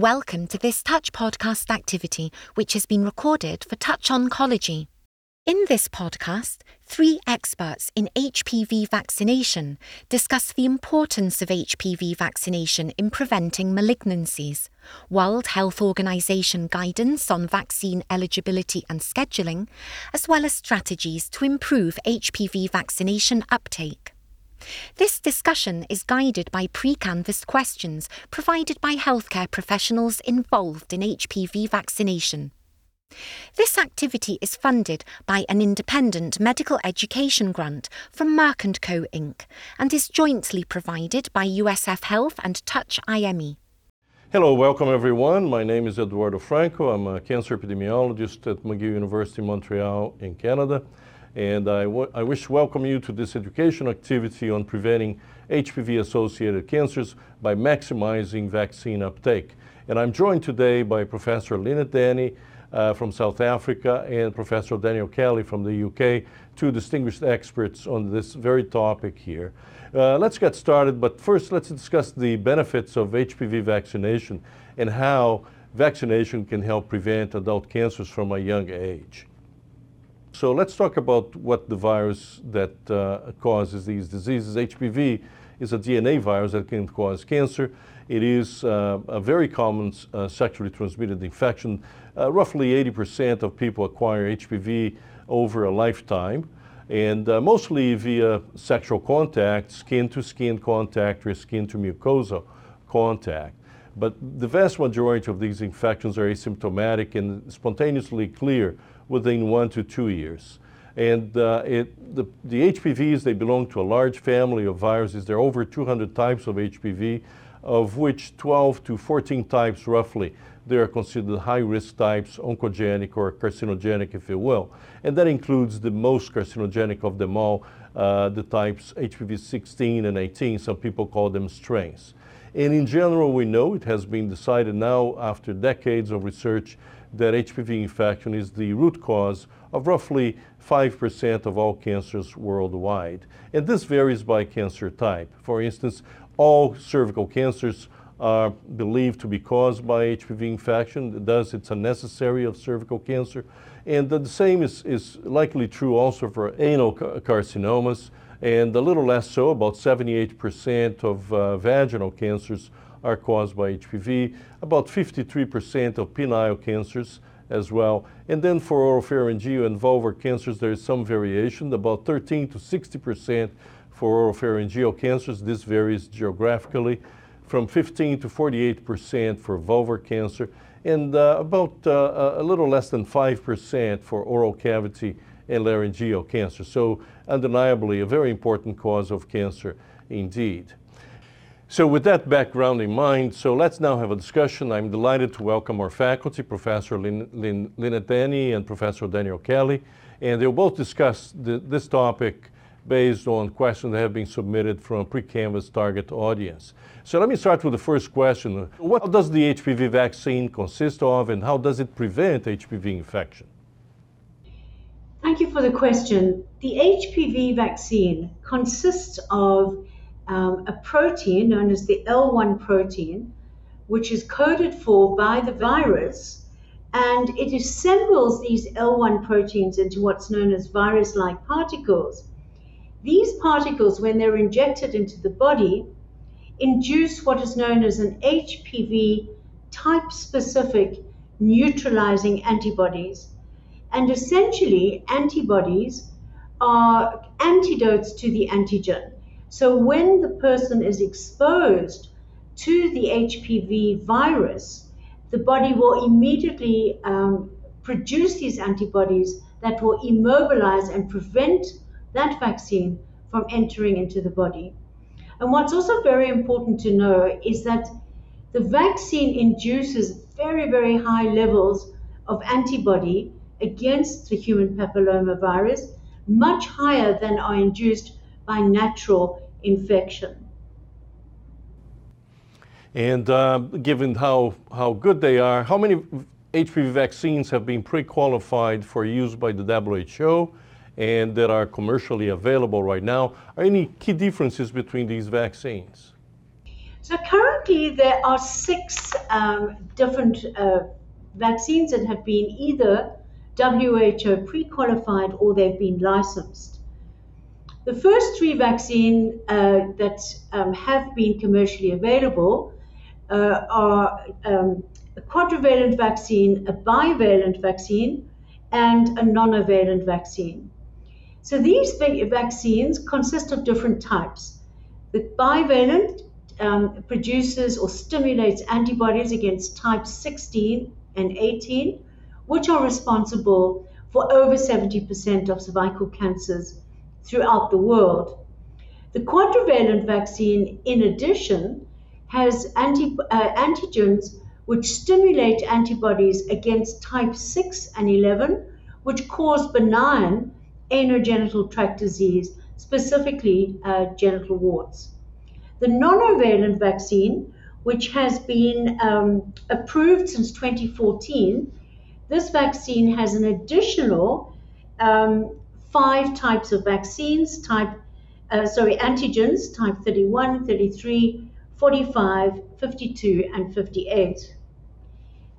Welcome to this Touch podcast activity, which has been recorded for Touch Oncology. In this podcast, three experts in HPV vaccination discuss the importance of HPV vaccination in preventing malignancies, World Health Organization guidance on vaccine eligibility and scheduling, as well as strategies to improve HPV vaccination uptake. This discussion is guided by pre canvassed questions provided by healthcare professionals involved in HPV vaccination. This activity is funded by an independent medical education grant from Merck & Co. Inc. and is jointly provided by USF Health and Touch IME. Hello, welcome everyone. My name is Eduardo Franco. I'm a cancer epidemiologist at McGill University, Montreal, in Canada and I, wish to welcome you to this education activity on preventing HPV-associated cancers by maximizing vaccine uptake. And I'm joined today by Professor Lynette Denny uh, from South Africa and Professor Daniel Kelly from the UK, two distinguished experts on this very topic here. Uh, let's get started, but first let's discuss the benefits of HPV vaccination and how vaccination can help prevent adult cancers from a young age. So let's talk about what the virus that uh, causes these diseases. HPV is a DNA virus that can cause cancer. It is uh, a very common uh, sexually transmitted infection. Uh, roughly 80% of people acquire HPV over a lifetime, and uh, mostly via sexual contact, skin to skin contact, or skin to mucosa contact. But the vast majority of these infections are asymptomatic and spontaneously clear within one to two years. And uh, it, the, the HPVs, they belong to a large family of viruses. There are over 200 types of HPV, of which 12 to 14 types roughly, they are considered high-risk types, oncogenic or carcinogenic, if you will. And that includes the most carcinogenic of them all, uh, the types HPV 16 and 18. Some people call them strains. And in general, we know it has been decided now after decades of research that HPV infection is the root cause of roughly 5% of all cancers worldwide. And this varies by cancer type. For instance, all cervical cancers are believed to be caused by HPV infection. Thus, it's a necessary of cervical cancer. And the same is, is likely true also for anal carcinomas, and a little less so, about 78% of uh, vaginal cancers are caused by HPV, about 53% of penile cancers as well. And then for oropharyngeal and vulvar cancers, there is some variation, about 13 to 60% for oropharyngeal cancers. This varies geographically, from 15 to 48% for vulvar cancer, and uh, about uh, a little less than 5% for oral cavity and laryngeal cancer. So undeniably a very important cause of cancer indeed. So with that background in mind, so let's now have a discussion. I'm delighted to welcome our faculty, Professor Lin, Lin, Lynette Denny and Professor Daniel Kelly, and they'll both discuss the, this topic based on questions that have been submitted from a pre-canvas target audience. So let me start with the first question. What does the HPV vaccine consist of and how does it prevent HPV infection? Thank you for the question. The HPV vaccine consists of um, a protein known as the L1 protein, which is coded for by the virus, and it assembles these L1 proteins into what's known as virus like particles. These particles, when they're injected into the body, induce what is known as an HPV type specific neutralizing antibodies. And essentially, antibodies are antidotes to the antigen. So when the person is exposed to the HPV virus, the body will immediately um, produce these antibodies that will immobilize and prevent that vaccine from entering into the body. And what's also very important to know is that the vaccine induces very, very high levels of antibody against the human papillomavirus, much higher than are induced by natural infection. And uh, given how, how good they are, how many HPV vaccines have been pre-qualified for use by the WHO and that are commercially available right now? Are any key differences between these vaccines? So currently there are six um, different uh, vaccines that have been either WHO pre-qualified or they've been licensed. The first three vaccines uh, that um, have been commercially available uh, are um, a quadrivalent vaccine, a bivalent vaccine, and a nonavalent vaccine. So these vaccines consist of different types. The bivalent um, produces or stimulates antibodies against type 16 and 18, which are responsible for over 70% of cervical cancers throughout the world. The quadrivalent vaccine, in addition, has anti, uh, antigens which stimulate antibodies against type 6 and 11, which cause benign anogenital tract disease, specifically uh, genital warts. The nonavalent vaccine, which has been um, approved since 2014, this vaccine has an additional um, five types of vaccines, type, uh, sorry, antigens, type 31, 33, 45, 52, and 58.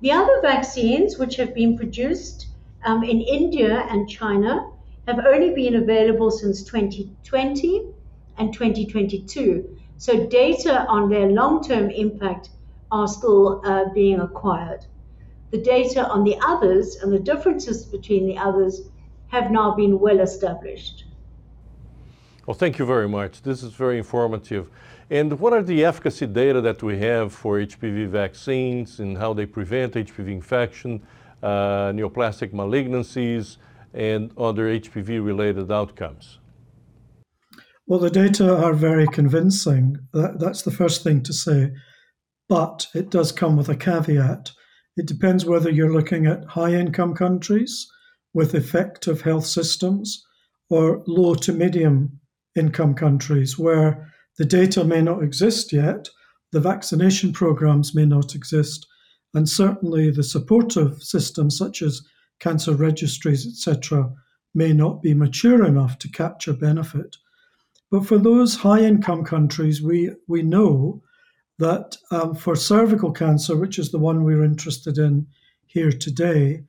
The other vaccines, which have been produced um, in India and China, have only been available since 2020 and 2022. So data on their long-term impact are still uh, being acquired. The data on the others and the differences between the others have now been well established. Well, thank you very much. This is very informative. And what are the efficacy data that we have for HPV vaccines and how they prevent HPV infection, uh, neoplastic malignancies, and other HPV related outcomes? Well, the data are very convincing. That, that's the first thing to say. But it does come with a caveat. It depends whether you're looking at high income countries with effective health systems or low to medium income countries where the data may not exist yet, the vaccination programs may not exist, and certainly the supportive systems such as cancer registries, etc., may not be mature enough to capture benefit. But for those high income countries, we, we know that um, for cervical cancer, which is the one we're interested in here today,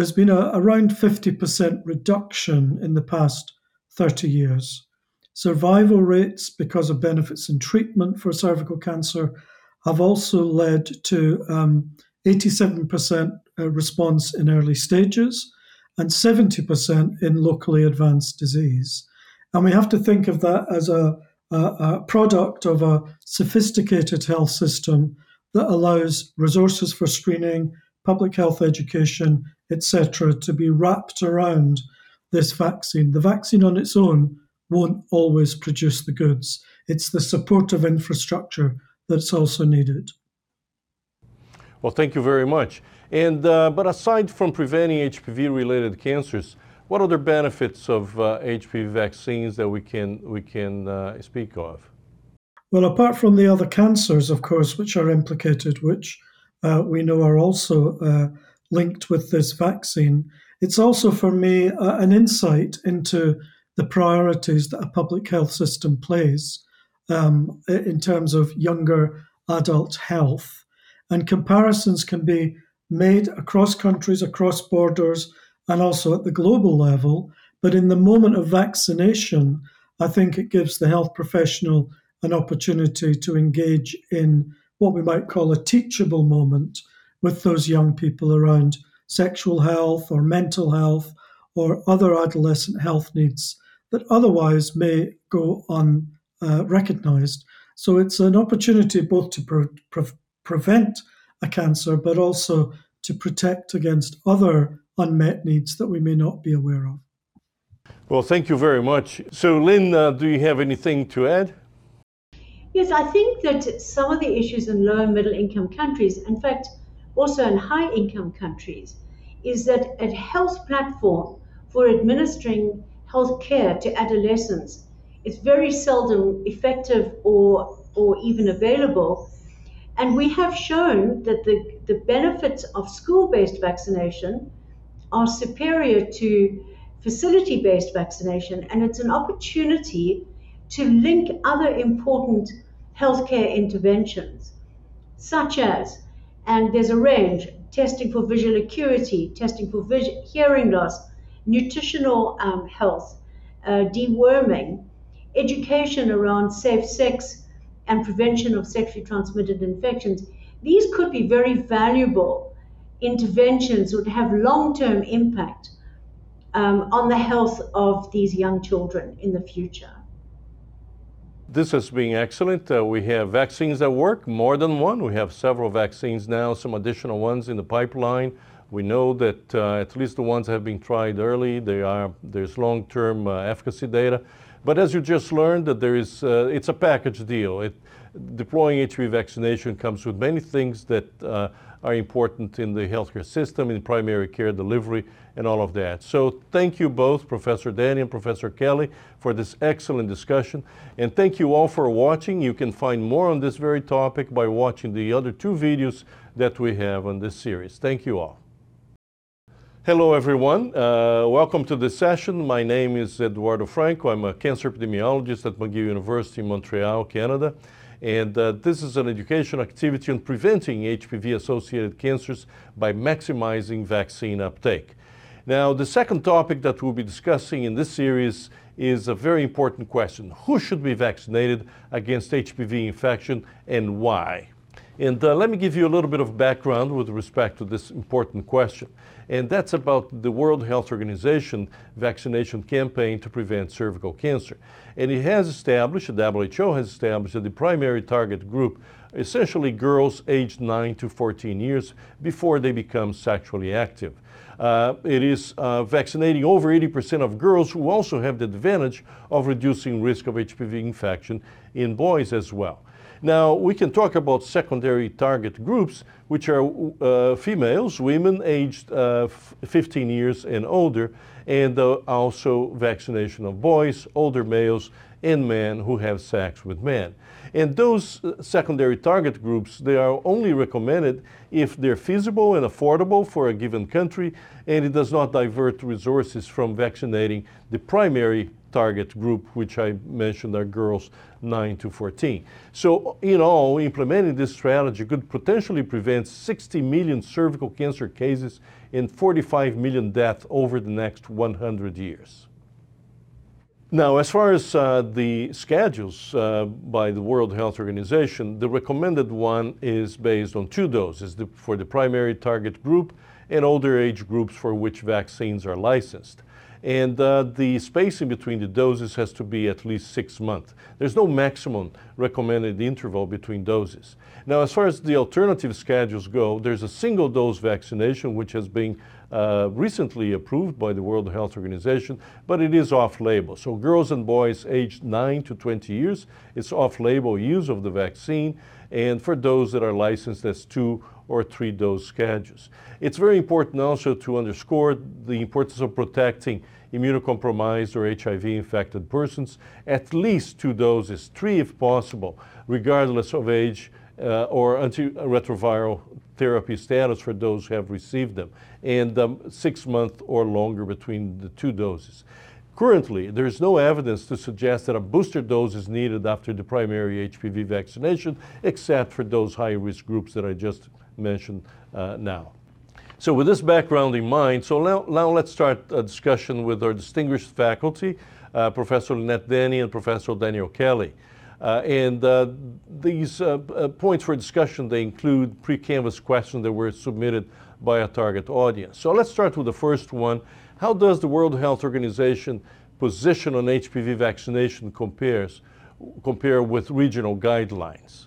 there's been a, around 50% reduction in the past 30 years. Survival rates, because of benefits in treatment for cervical cancer, have also led to um, 87% uh, response in early stages and 70% in locally advanced disease. And we have to think of that as a, a, a product of a sophisticated health system that allows resources for screening, public health education, etc., to be wrapped around this vaccine. The vaccine on its own won't always produce the goods. It's the supportive infrastructure that's also needed. Well, thank you very much. And uh, but aside from preventing HPV-related cancers, what other benefits of uh, HPV vaccines that we can we can uh, speak of? Well, apart from the other cancers, of course, which are implicated, which uh, we know are also uh, linked with this vaccine, it's also for me an insight into the priorities that a public health system plays um, in terms of younger adult health. And comparisons can be made across countries, across borders, and also at the global level. But in the moment of vaccination, I think it gives the health professional an opportunity to engage in what we might call a teachable moment with those young people around sexual health or mental health or other adolescent health needs that otherwise may go unrecognized. Uh, so it's an opportunity both to pre- pre- prevent a cancer, but also to protect against other unmet needs that we may not be aware of. Well, thank you very much. So, Lynn, uh, do you have anything to add? Yes, I think that some of the issues in low and middle income countries, in fact, also in high income countries, is that a health platform for administering health care to adolescents is very seldom effective or, or even available. And we have shown that the, the benefits of school based vaccination are superior to facility based vaccination, and it's an opportunity to link other important healthcare interventions, such as, and there's a range testing for visual acuity, testing for vision, hearing loss, nutritional um, health, uh, deworming, education around safe sex and prevention of sexually transmitted infections. These could be very valuable interventions, would have long term impact um, on the health of these young children in the future. This has been excellent. Uh, we have vaccines that work, more than one. We have several vaccines now, some additional ones in the pipeline. We know that uh, at least the ones that have been tried early, are, there's long-term uh, efficacy data. But as you just learned, that there is, uh, it's a package deal. It, deploying HPV vaccination comes with many things that uh, are important in the healthcare system, in primary care delivery, and all of that. So thank you both, Professor Danny and Professor Kelly, for this excellent discussion. And thank you all for watching. You can find more on this very topic by watching the other two videos that we have on this series. Thank you all. Hello, everyone. Uh, welcome to this session. My name is Eduardo Franco. I'm a cancer epidemiologist at McGill University in Montreal, Canada. And uh, this is an education activity on preventing HPV-associated cancers by maximizing vaccine uptake. Now, the second topic that we'll be discussing in this series is a very important question. Who should be vaccinated against HPV infection and why? And uh, let me give you a little bit of background with respect to this important question. And that's about the World Health Organization vaccination campaign to prevent cervical cancer. And it has established, the WHO has established that the primary target group, essentially girls aged 9 to 14 years before they become sexually active. Uh, it is uh, vaccinating over 80% of girls who also have the advantage of reducing risk of HPV infection in boys as well. Now, we can talk about secondary target groups, which are uh, females, women aged uh, 15 years and older, and uh, also vaccination of boys, older males, and men who have sex with men. And those uh, secondary target groups, they are only recommended if they're feasible and affordable for a given country, and it does not divert resources from vaccinating the primary target group, which I mentioned are girls 9 to 14. So in all, implementing this strategy could potentially prevent 60 million cervical cancer cases and 45 million deaths over the next 100 years. Now, as far as uh, the schedules uh, by the World Health Organization, the recommended one is based on two doses the, for the primary target group and older age groups for which vaccines are licensed. And uh, the spacing between the doses has to be at least six months. There's no maximum recommended interval between doses. Now, as far as the alternative schedules go, there's a single dose vaccination which has been uh, recently approved by the World Health Organization, but it is off-label. So girls and boys aged 9 to 20 years, it's off-label use of the vaccine, and for those that are licensed, that's two or three dose schedules. It's very important also to underscore the importance of protecting immunocompromised or HIV infected persons, at least two doses, three if possible, regardless of age uh, or antiretroviral therapy status for those who have received them, and um, six months or longer between the two doses. Currently, there is no evidence to suggest that a booster dose is needed after the primary HPV vaccination, except for those high risk groups that I just mentioned uh, now. So, with this background in mind, so now, now let's start a discussion with our distinguished faculty, uh, Professor Lynette Denny and Professor Daniel Kelly. Uh, and uh, these uh, uh, points for discussion, they include pre-canvas questions that were submitted by a target audience. So let's start with the first one. How does the World Health Organization position on HPV vaccination compares, compare with regional guidelines?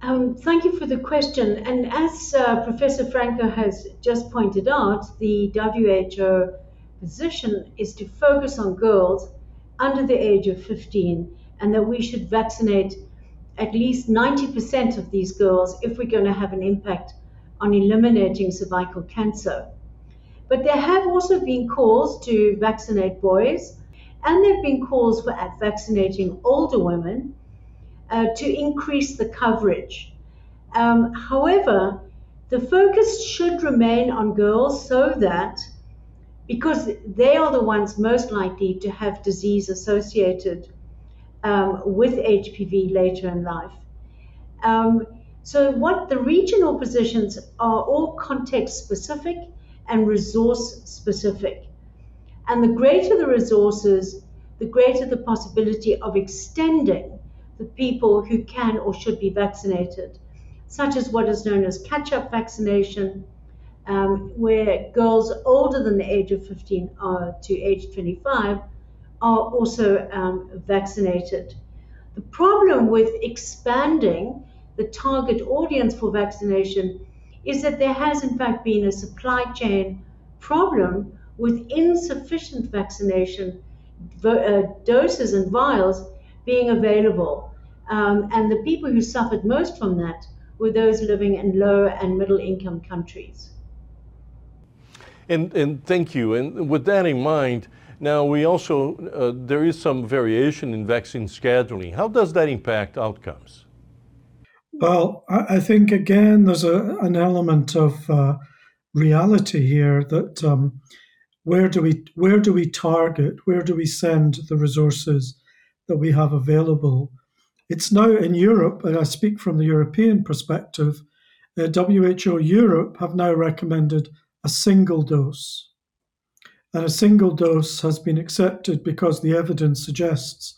Um, thank you for the question. And as uh, Professor Franco has just pointed out, the WHO position is to focus on girls under the age of 15 and that we should vaccinate at least 90% of these girls if we're going to have an impact on eliminating cervical cancer. But there have also been calls to vaccinate boys, and there have been calls for vaccinating older women uh, to increase the coverage. Um, however, the focus should remain on girls so that because they are the ones most likely to have disease associated um, with HPV later in life. Um, so, what the regional positions are all context specific and resource specific. And the greater the resources, the greater the possibility of extending the people who can or should be vaccinated, such as what is known as catch up vaccination, um, where girls older than the age of 15 uh, to age 25 are also um, vaccinated. The problem with expanding the target audience for vaccination is that there has, in fact, been a supply chain problem with insufficient vaccination uh, doses and vials being available. Um, and the people who suffered most from that were those living in low and middle income countries. And, and thank you. And with that in mind, now we also, uh, there is some variation in vaccine scheduling. How does that impact outcomes? Well, I think again, there's a, an element of uh, reality here that um, where do we where do we target? Where do we send the resources that we have available? It's now in Europe, and I speak from the European perspective. Uh, WHO Europe have now recommended a single dose, and a single dose has been accepted because the evidence suggests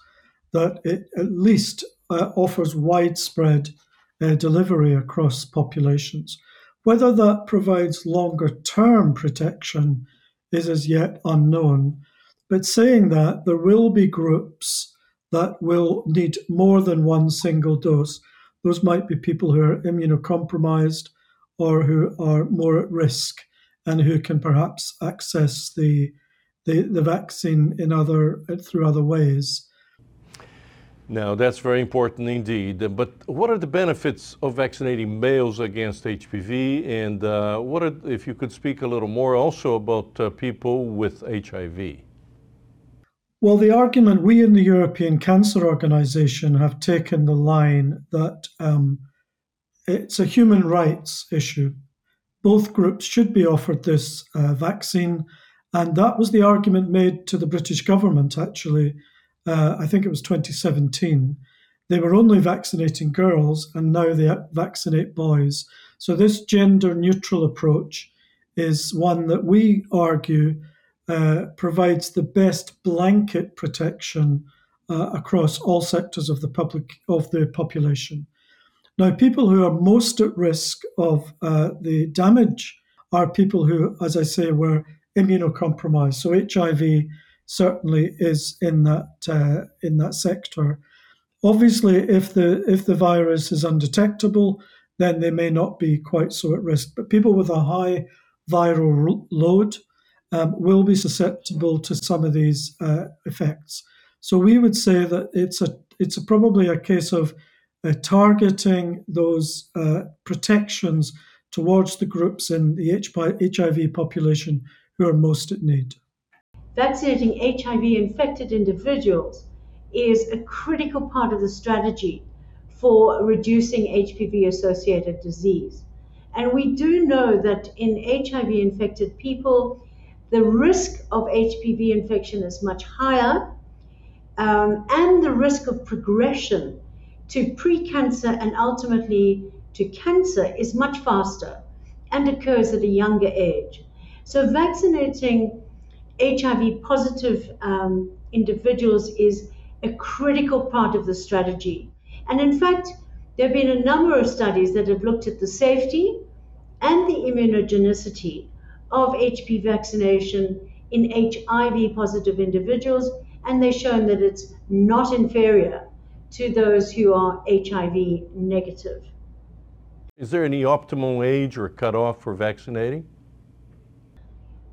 that it at least uh, offers widespread uh, delivery across populations. Whether that provides longer term protection is as yet unknown. But saying that, there will be groups that will need more than one single dose. Those might be people who are immunocompromised or who are more at risk and who can perhaps access the, the, the vaccine in other through other ways. Now, that's very important indeed. But what are the benefits of vaccinating males against HPV? And uh, what are, if you could speak a little more also about uh, people with HIV? Well, the argument we in the European Cancer Organization have taken the line that um, it's a human rights issue. Both groups should be offered this uh, vaccine. And that was the argument made to the British government, actually, uh, I think it was 2017, they were only vaccinating girls and now they vaccinate boys. So, this gender neutral approach is one that we argue uh, provides the best blanket protection uh, across all sectors of the public of the population. Now, people who are most at risk of uh, the damage are people who, as I say, were immunocompromised. So HIV certainly is in that uh, in that sector. Obviously, if the if the virus is undetectable, then they may not be quite so at risk. But people with a high viral load um, will be susceptible to some of these uh, effects. So we would say that it's a it's a, probably a case of targeting those uh, protections towards the groups in the HIV population who are most at need vaccinating HIV infected individuals is a critical part of the strategy for reducing HPV associated disease. And we do know that in HIV infected people, the risk of HPV infection is much higher, um, and the risk of progression to pre-cancer and ultimately to cancer is much faster and occurs at a younger age. So, vaccinating HIV positive um, individuals is a critical part of the strategy. And in fact, there have been a number of studies that have looked at the safety and the immunogenicity of HPV vaccination in HIV positive individuals, and they've shown that it's not inferior to those who are HIV negative. Is there any optimal age or cutoff for vaccinating?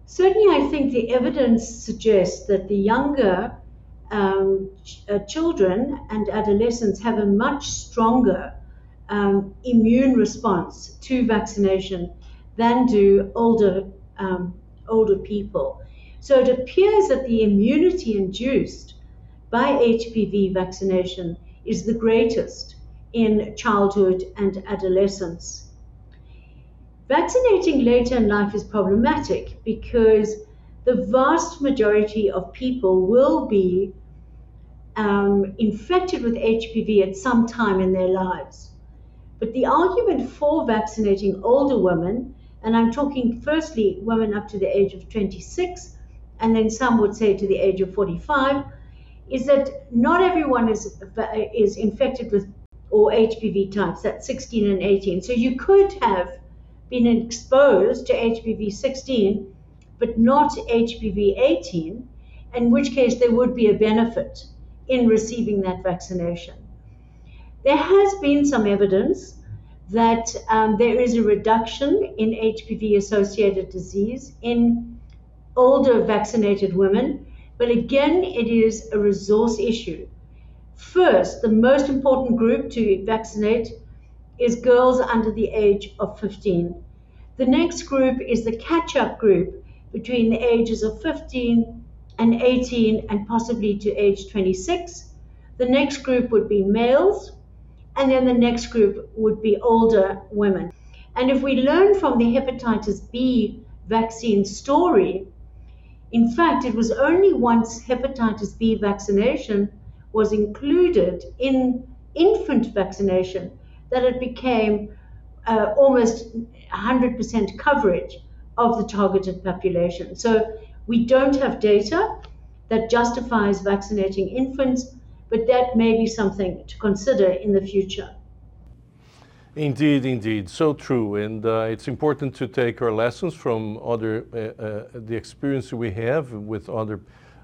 Certainly, I think the evidence suggests that the younger um, ch- uh, children and adolescents have a much stronger um, immune response to vaccination than do older um, older people. So it appears that the immunity induced by HPV vaccination is the greatest in childhood and adolescence. Vaccinating later in life is problematic because the vast majority of people will be um, infected with HPV at some time in their lives. But the argument for vaccinating older women, and I'm talking firstly women up to the age of 26, and then some would say to the age of 45, is that not everyone is, is infected with or HPV types, that's 16 and 18. So you could have been exposed to HPV 16, but not HPV 18, in which case there would be a benefit in receiving that vaccination. There has been some evidence that um, there is a reduction in HPV associated disease in older vaccinated women, but again, it is a resource issue. First, the most important group to vaccinate is girls under the age of 15. The next group is the catch up group between the ages of 15 and 18 and possibly to age 26. The next group would be males, and then the next group would be older women. And if we learn from the hepatitis B vaccine story, in fact, it was only once hepatitis B vaccination was included in infant vaccination that it became uh, almost 100% coverage of the targeted population. So we don't have data that justifies vaccinating infants, but that may be something to consider in the future. Indeed, indeed, so true. And uh, it's important to take our lessons from other, uh, uh, the experience we have with other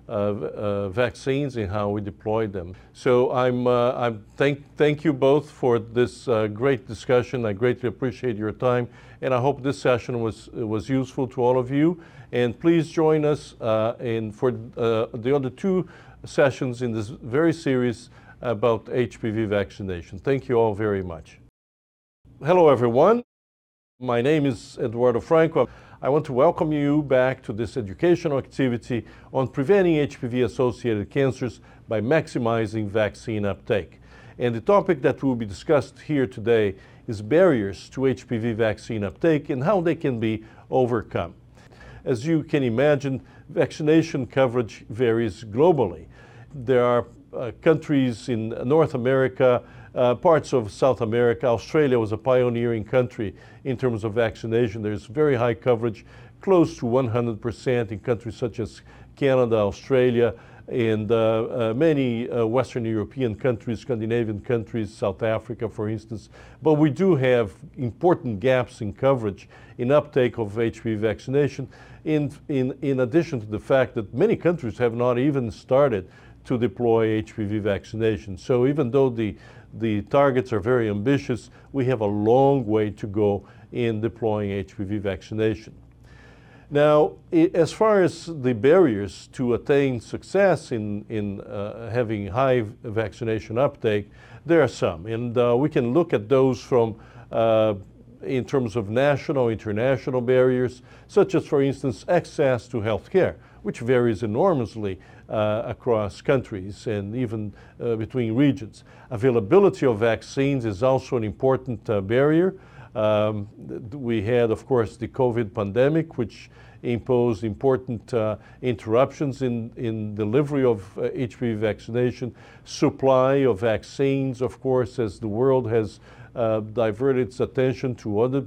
uh, uh, vaccines and how we deploy them. So I'm, uh, I'm thank, thank you both for this great discussion. I greatly appreciate your time, and I hope this session was, was useful to all of you. And please join us in, for the other two sessions in this very series about HPV vaccination. Thank you all very much. Hello, everyone. My name is Eduardo Franco. I want to welcome you back to this educational activity on preventing HPV-associated cancers by maximizing vaccine uptake. And the topic that will be discussed here today is barriers to HPV vaccine uptake and how they can be overcome. As you can imagine, vaccination coverage varies globally. There are uh, countries in North America uh, parts of South America. Australia was a pioneering country in terms of vaccination. There's very high coverage, close to 100% in countries such as Canada, Australia, and uh, uh, many uh, Western European countries, Scandinavian countries, South Africa, for instance. But we do have important gaps in coverage in uptake of HPV vaccination, in, in, in addition to the fact that many countries have not even started to deploy HPV vaccination. So even though the the targets are very ambitious. We have a long way to go in deploying HPV vaccination. Now, as far as the barriers to attain success in, in uh, having high vaccination uptake, there are some. And uh, we can look at those from uh, in terms of national, international barriers, such as, for instance, access to health care, which varies enormously uh, across countries and even uh, between regions. Availability of vaccines is also an important uh, barrier. Um, we had, of course, the COVID pandemic, which imposed important uh, interruptions in, in delivery of uh, HPV vaccination, supply of vaccines, of course, as the world has uh, diverted its attention to other,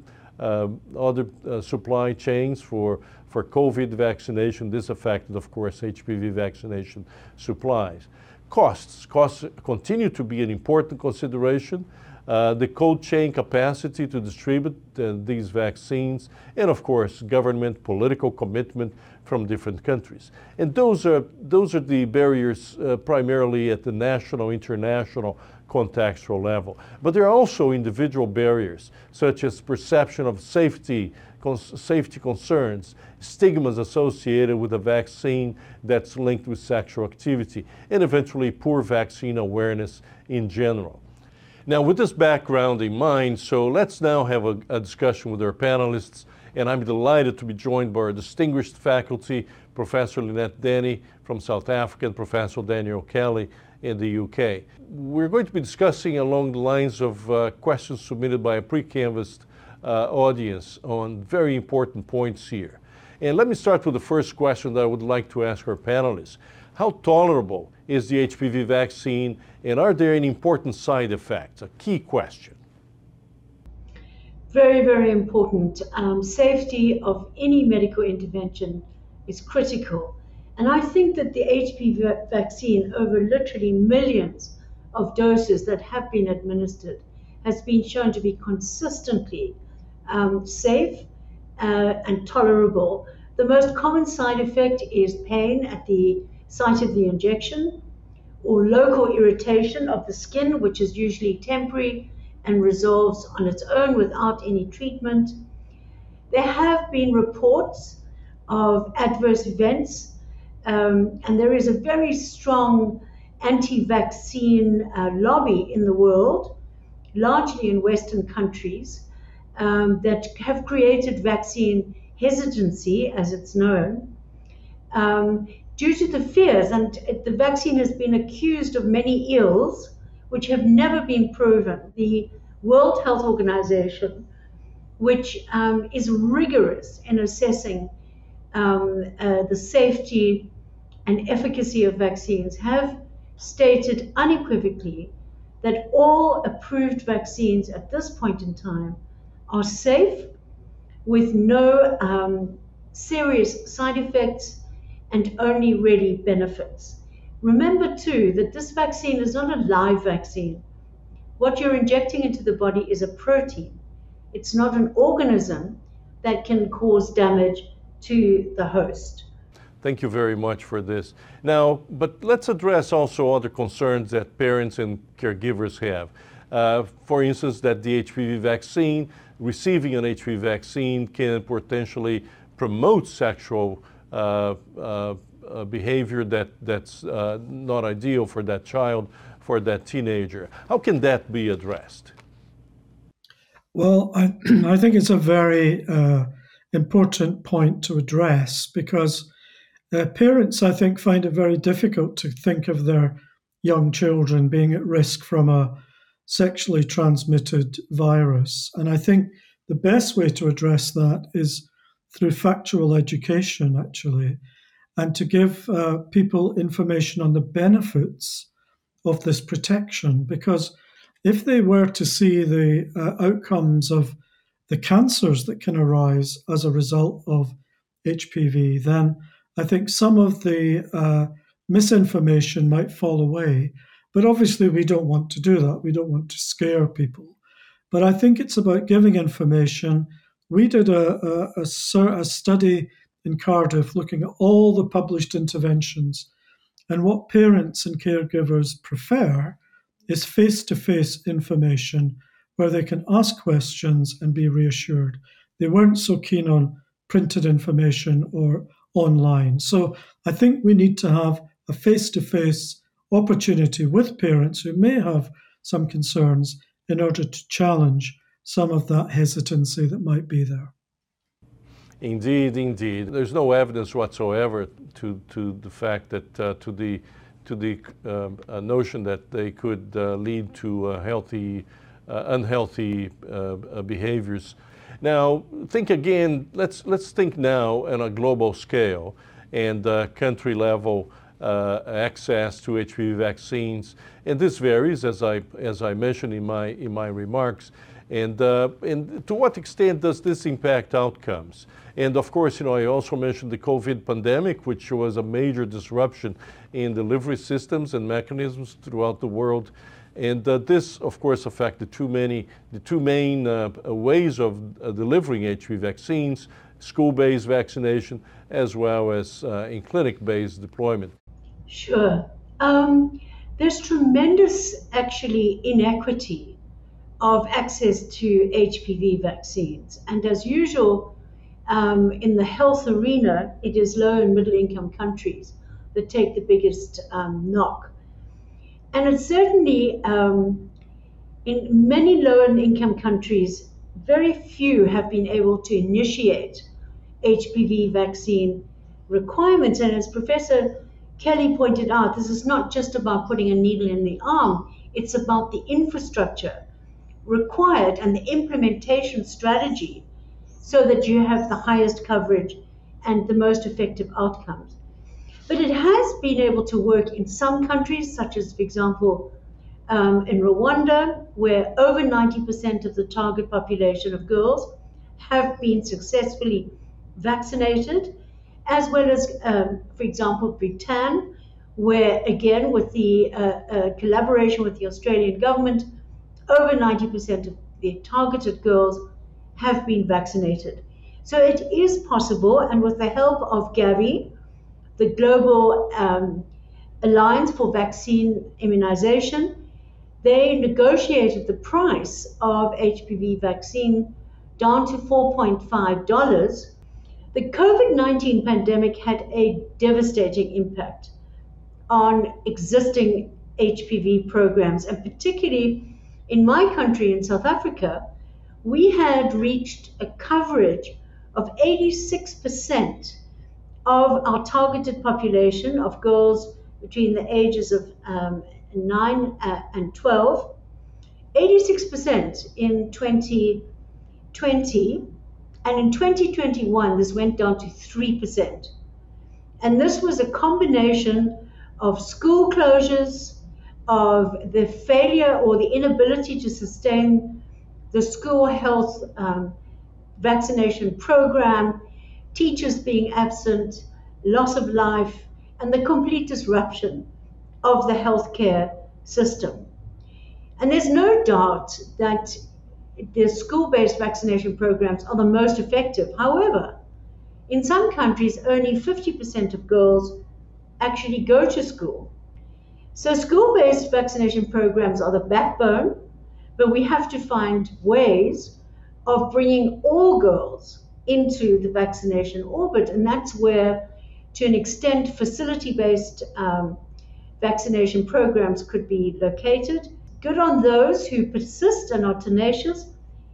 other supply chains for for COVID vaccination. This affected, of course, HPV vaccination supplies. Costs. Costs continue to be an important consideration. Uh, the cold chain capacity to distribute uh, these vaccines, and of course, government political commitment from different countries. And those are, those are the barriers uh, primarily at the national, international, contextual level. But there are also individual barriers, such as perception of safety, safety concerns, stigmas associated with a vaccine that's linked with sexual activity, and eventually poor vaccine awareness in general. Now, with this background in mind, so let's now have a, a discussion with our panelists, and I'm delighted to be joined by our distinguished faculty, Professor Lynette Denny from South Africa and Professor Daniel Kelly in the UK. We're going to be discussing along the lines of uh, questions submitted by a pre-canvassed uh, audience on very important points here. And let me start with the first question that I would like to ask our panelists. How tolerable is the HPV vaccine, and are there any important side effects? A key question. Very, very important. Um, safety of any medical intervention is critical. And I think that the HPV vaccine, over literally millions of doses that have been administered, has been shown to be consistently um, safe uh, and tolerable. The most common side effect is pain at the site of the injection or local irritation of the skin, which is usually temporary and resolves on its own without any treatment. There have been reports of adverse events, um, and there is a very strong anti vaccine uh, lobby in the world, largely in Western countries, um, that have created vaccine hesitancy, as it's known, um, due to the fears. And the vaccine has been accused of many ills which have never been proven. The World Health Organization, which um, is rigorous in assessing um, uh, the safety and efficacy of vaccines, have stated unequivocally that all approved vaccines at this point in time are safe with no um, serious side effects and only really benefits. Remember, too, that this vaccine is not a live vaccine. What you're injecting into the body is a protein, it's not an organism that can cause damage to the host. Thank you very much for this. Now, but let's address also other concerns that parents and caregivers have. Uh, for instance, that the HPV vaccine, receiving an HPV vaccine can potentially promote sexual uh, uh, uh, behavior that, that's uh, not ideal for that child, for that teenager. How can that be addressed? Well, I, I think it's a very uh, important point to address because uh, parents, I think, find it very difficult to think of their young children being at risk from a sexually transmitted virus. And I think the best way to address that is through factual education, actually, and to give uh, people information on the benefits of this protection. Because if they were to see the uh, outcomes of the cancers that can arise as a result of HPV, then I think some of the uh, misinformation might fall away. But obviously, we don't want to do that. We don't want to scare people. But I think it's about giving information. We did a, a, a, a study in Cardiff looking at all the published interventions. And what parents and caregivers prefer is face to face information where they can ask questions and be reassured. They weren't so keen on printed information or online. So I think we need to have a face to face opportunity with parents who may have some concerns in order to challenge some of that hesitancy that might be there. Indeed, indeed. There's no evidence whatsoever to, to the fact that uh, to the to the uh, notion that they could uh, lead to uh, healthy, uh, unhealthy uh, behaviors now, think again, let's, let's think now on a global scale and uh, country level uh, access to HPV vaccines. And this varies, as I, as I mentioned in my, in my remarks. And, uh, and to what extent does this impact outcomes? And of course, you know, I also mentioned the COVID pandemic, which was a major disruption in delivery systems and mechanisms throughout the world. And uh, this, of course, affected too many, the two main uh, ways of uh, delivering HPV vaccines, school-based vaccination, as well as uh, in clinic-based deployment. Sure. Um, there's tremendous, actually, inequity of access to HPV vaccines. And as usual, um, in the health arena, it is low and middle income countries that take the biggest um, knock. And it's certainly um, in many low income countries, very few have been able to initiate HPV vaccine requirements. And as Professor Kelly pointed out, this is not just about putting a needle in the arm, it's about the infrastructure required and the implementation strategy so that you have the highest coverage and the most effective outcomes. But it has been able to work in some countries, such as, for example, um, in Rwanda, where over 90% of the target population of girls have been successfully vaccinated, as well as, um, for example, Bhutan, where again, with the uh, uh, collaboration with the Australian government, over 90% of the targeted girls have been vaccinated. So it is possible, and with the help of Gavi, the Global um, Alliance for Vaccine Immunization, they negotiated the price of HPV vaccine down to $4.5. The COVID 19 pandemic had a devastating impact on existing HPV programs, and particularly in my country, in South Africa, we had reached a coverage of 86% of our targeted population of girls between the ages of um, 9 uh, and 12, 86% in 2020, and in 2021, this went down to 3%. And this was a combination of school closures, of the failure or the inability to sustain the school health um, vaccination program, teachers being absent, loss of life, and the complete disruption of the healthcare system. And there's no doubt that the school based vaccination programs are the most effective. However, in some countries, only 50% of girls actually go to school. So, school based vaccination programs are the backbone, but we have to find ways of bringing all girls into the vaccination orbit. And that's where, to an extent, facility based um, vaccination programs could be located. Good on those who persist and are tenacious,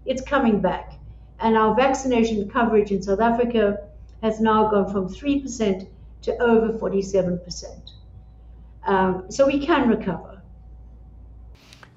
it's coming back. And our vaccination coverage in South Africa has now gone from 3% to over 47%. Um, so we can recover.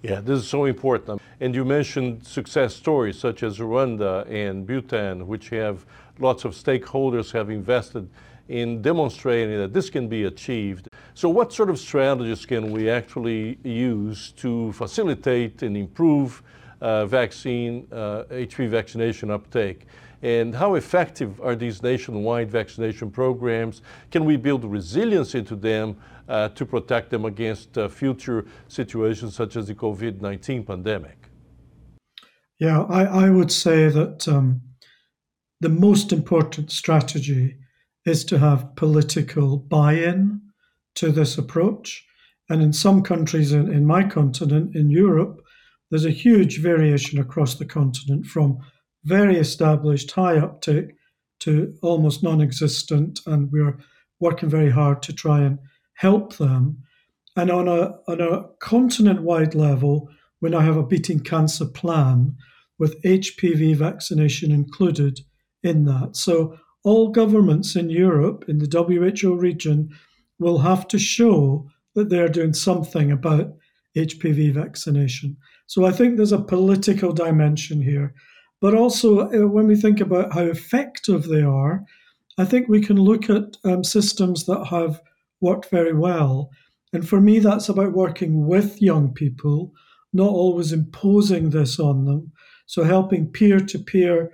Yeah, this is so important. And you mentioned success stories such as Rwanda and Bhutan, which have lots of stakeholders have invested in demonstrating that this can be achieved. So what sort of strategies can we actually use to facilitate and improve uh, vaccine, uh, HPV vaccination uptake? And how effective are these nationwide vaccination programs? Can we build resilience into them uh, to protect them against uh, future situations such as the COVID 19 pandemic? Yeah, I, I would say that um, the most important strategy is to have political buy in to this approach. And in some countries in, in my continent, in Europe, there's a huge variation across the continent from very established high uptake to almost non existent. And we're working very hard to try and help them. And on a, on a continent wide level, we now have a beating cancer plan with HPV vaccination included in that. So all governments in Europe, in the WHO region, will have to show that they're doing something about HPV vaccination. So I think there's a political dimension here. But also, uh, when we think about how effective they are, I think we can look at um, systems that have worked very well. And for me, that's about working with young people, not always imposing this on them. So, helping peer to peer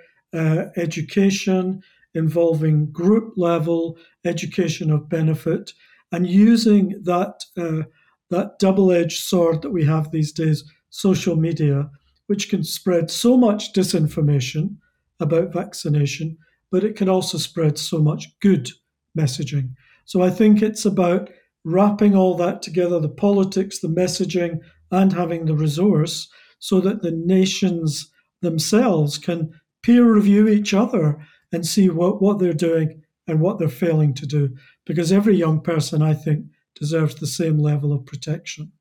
education, involving group level education of benefit, and using that uh, that double-edged sword that we have these days, social media, which can spread so much disinformation about vaccination, but it can also spread so much good messaging. So I think it's about wrapping all that together the politics, the messaging, and having the resource so that the nations themselves can peer review each other and see what, what they're doing and what they're failing to do. Because every young person, I think, deserves the same level of protection.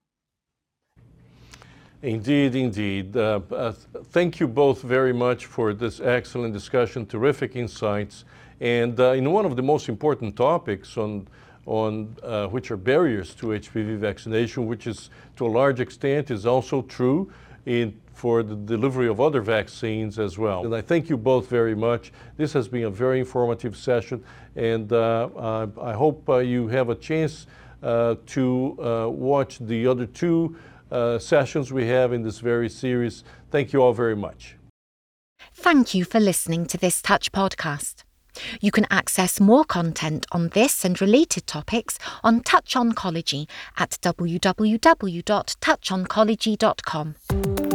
Indeed, indeed. Uh, uh, thank you both very much for this excellent discussion, terrific insights. And uh, in one of the most important topics on, on uh, which are barriers to HPV vaccination, which is to a large extent is also true in for the delivery of other vaccines as well. And I thank you both very much. This has been a very informative session, and uh, I, I, hope uh, you have a chance to watch the other two uh, sessions we have in this very series. Thank you all very much. Thank you for listening to this Touch podcast. You can access more content on this and related topics on Touch Oncology at www.touchoncology.com.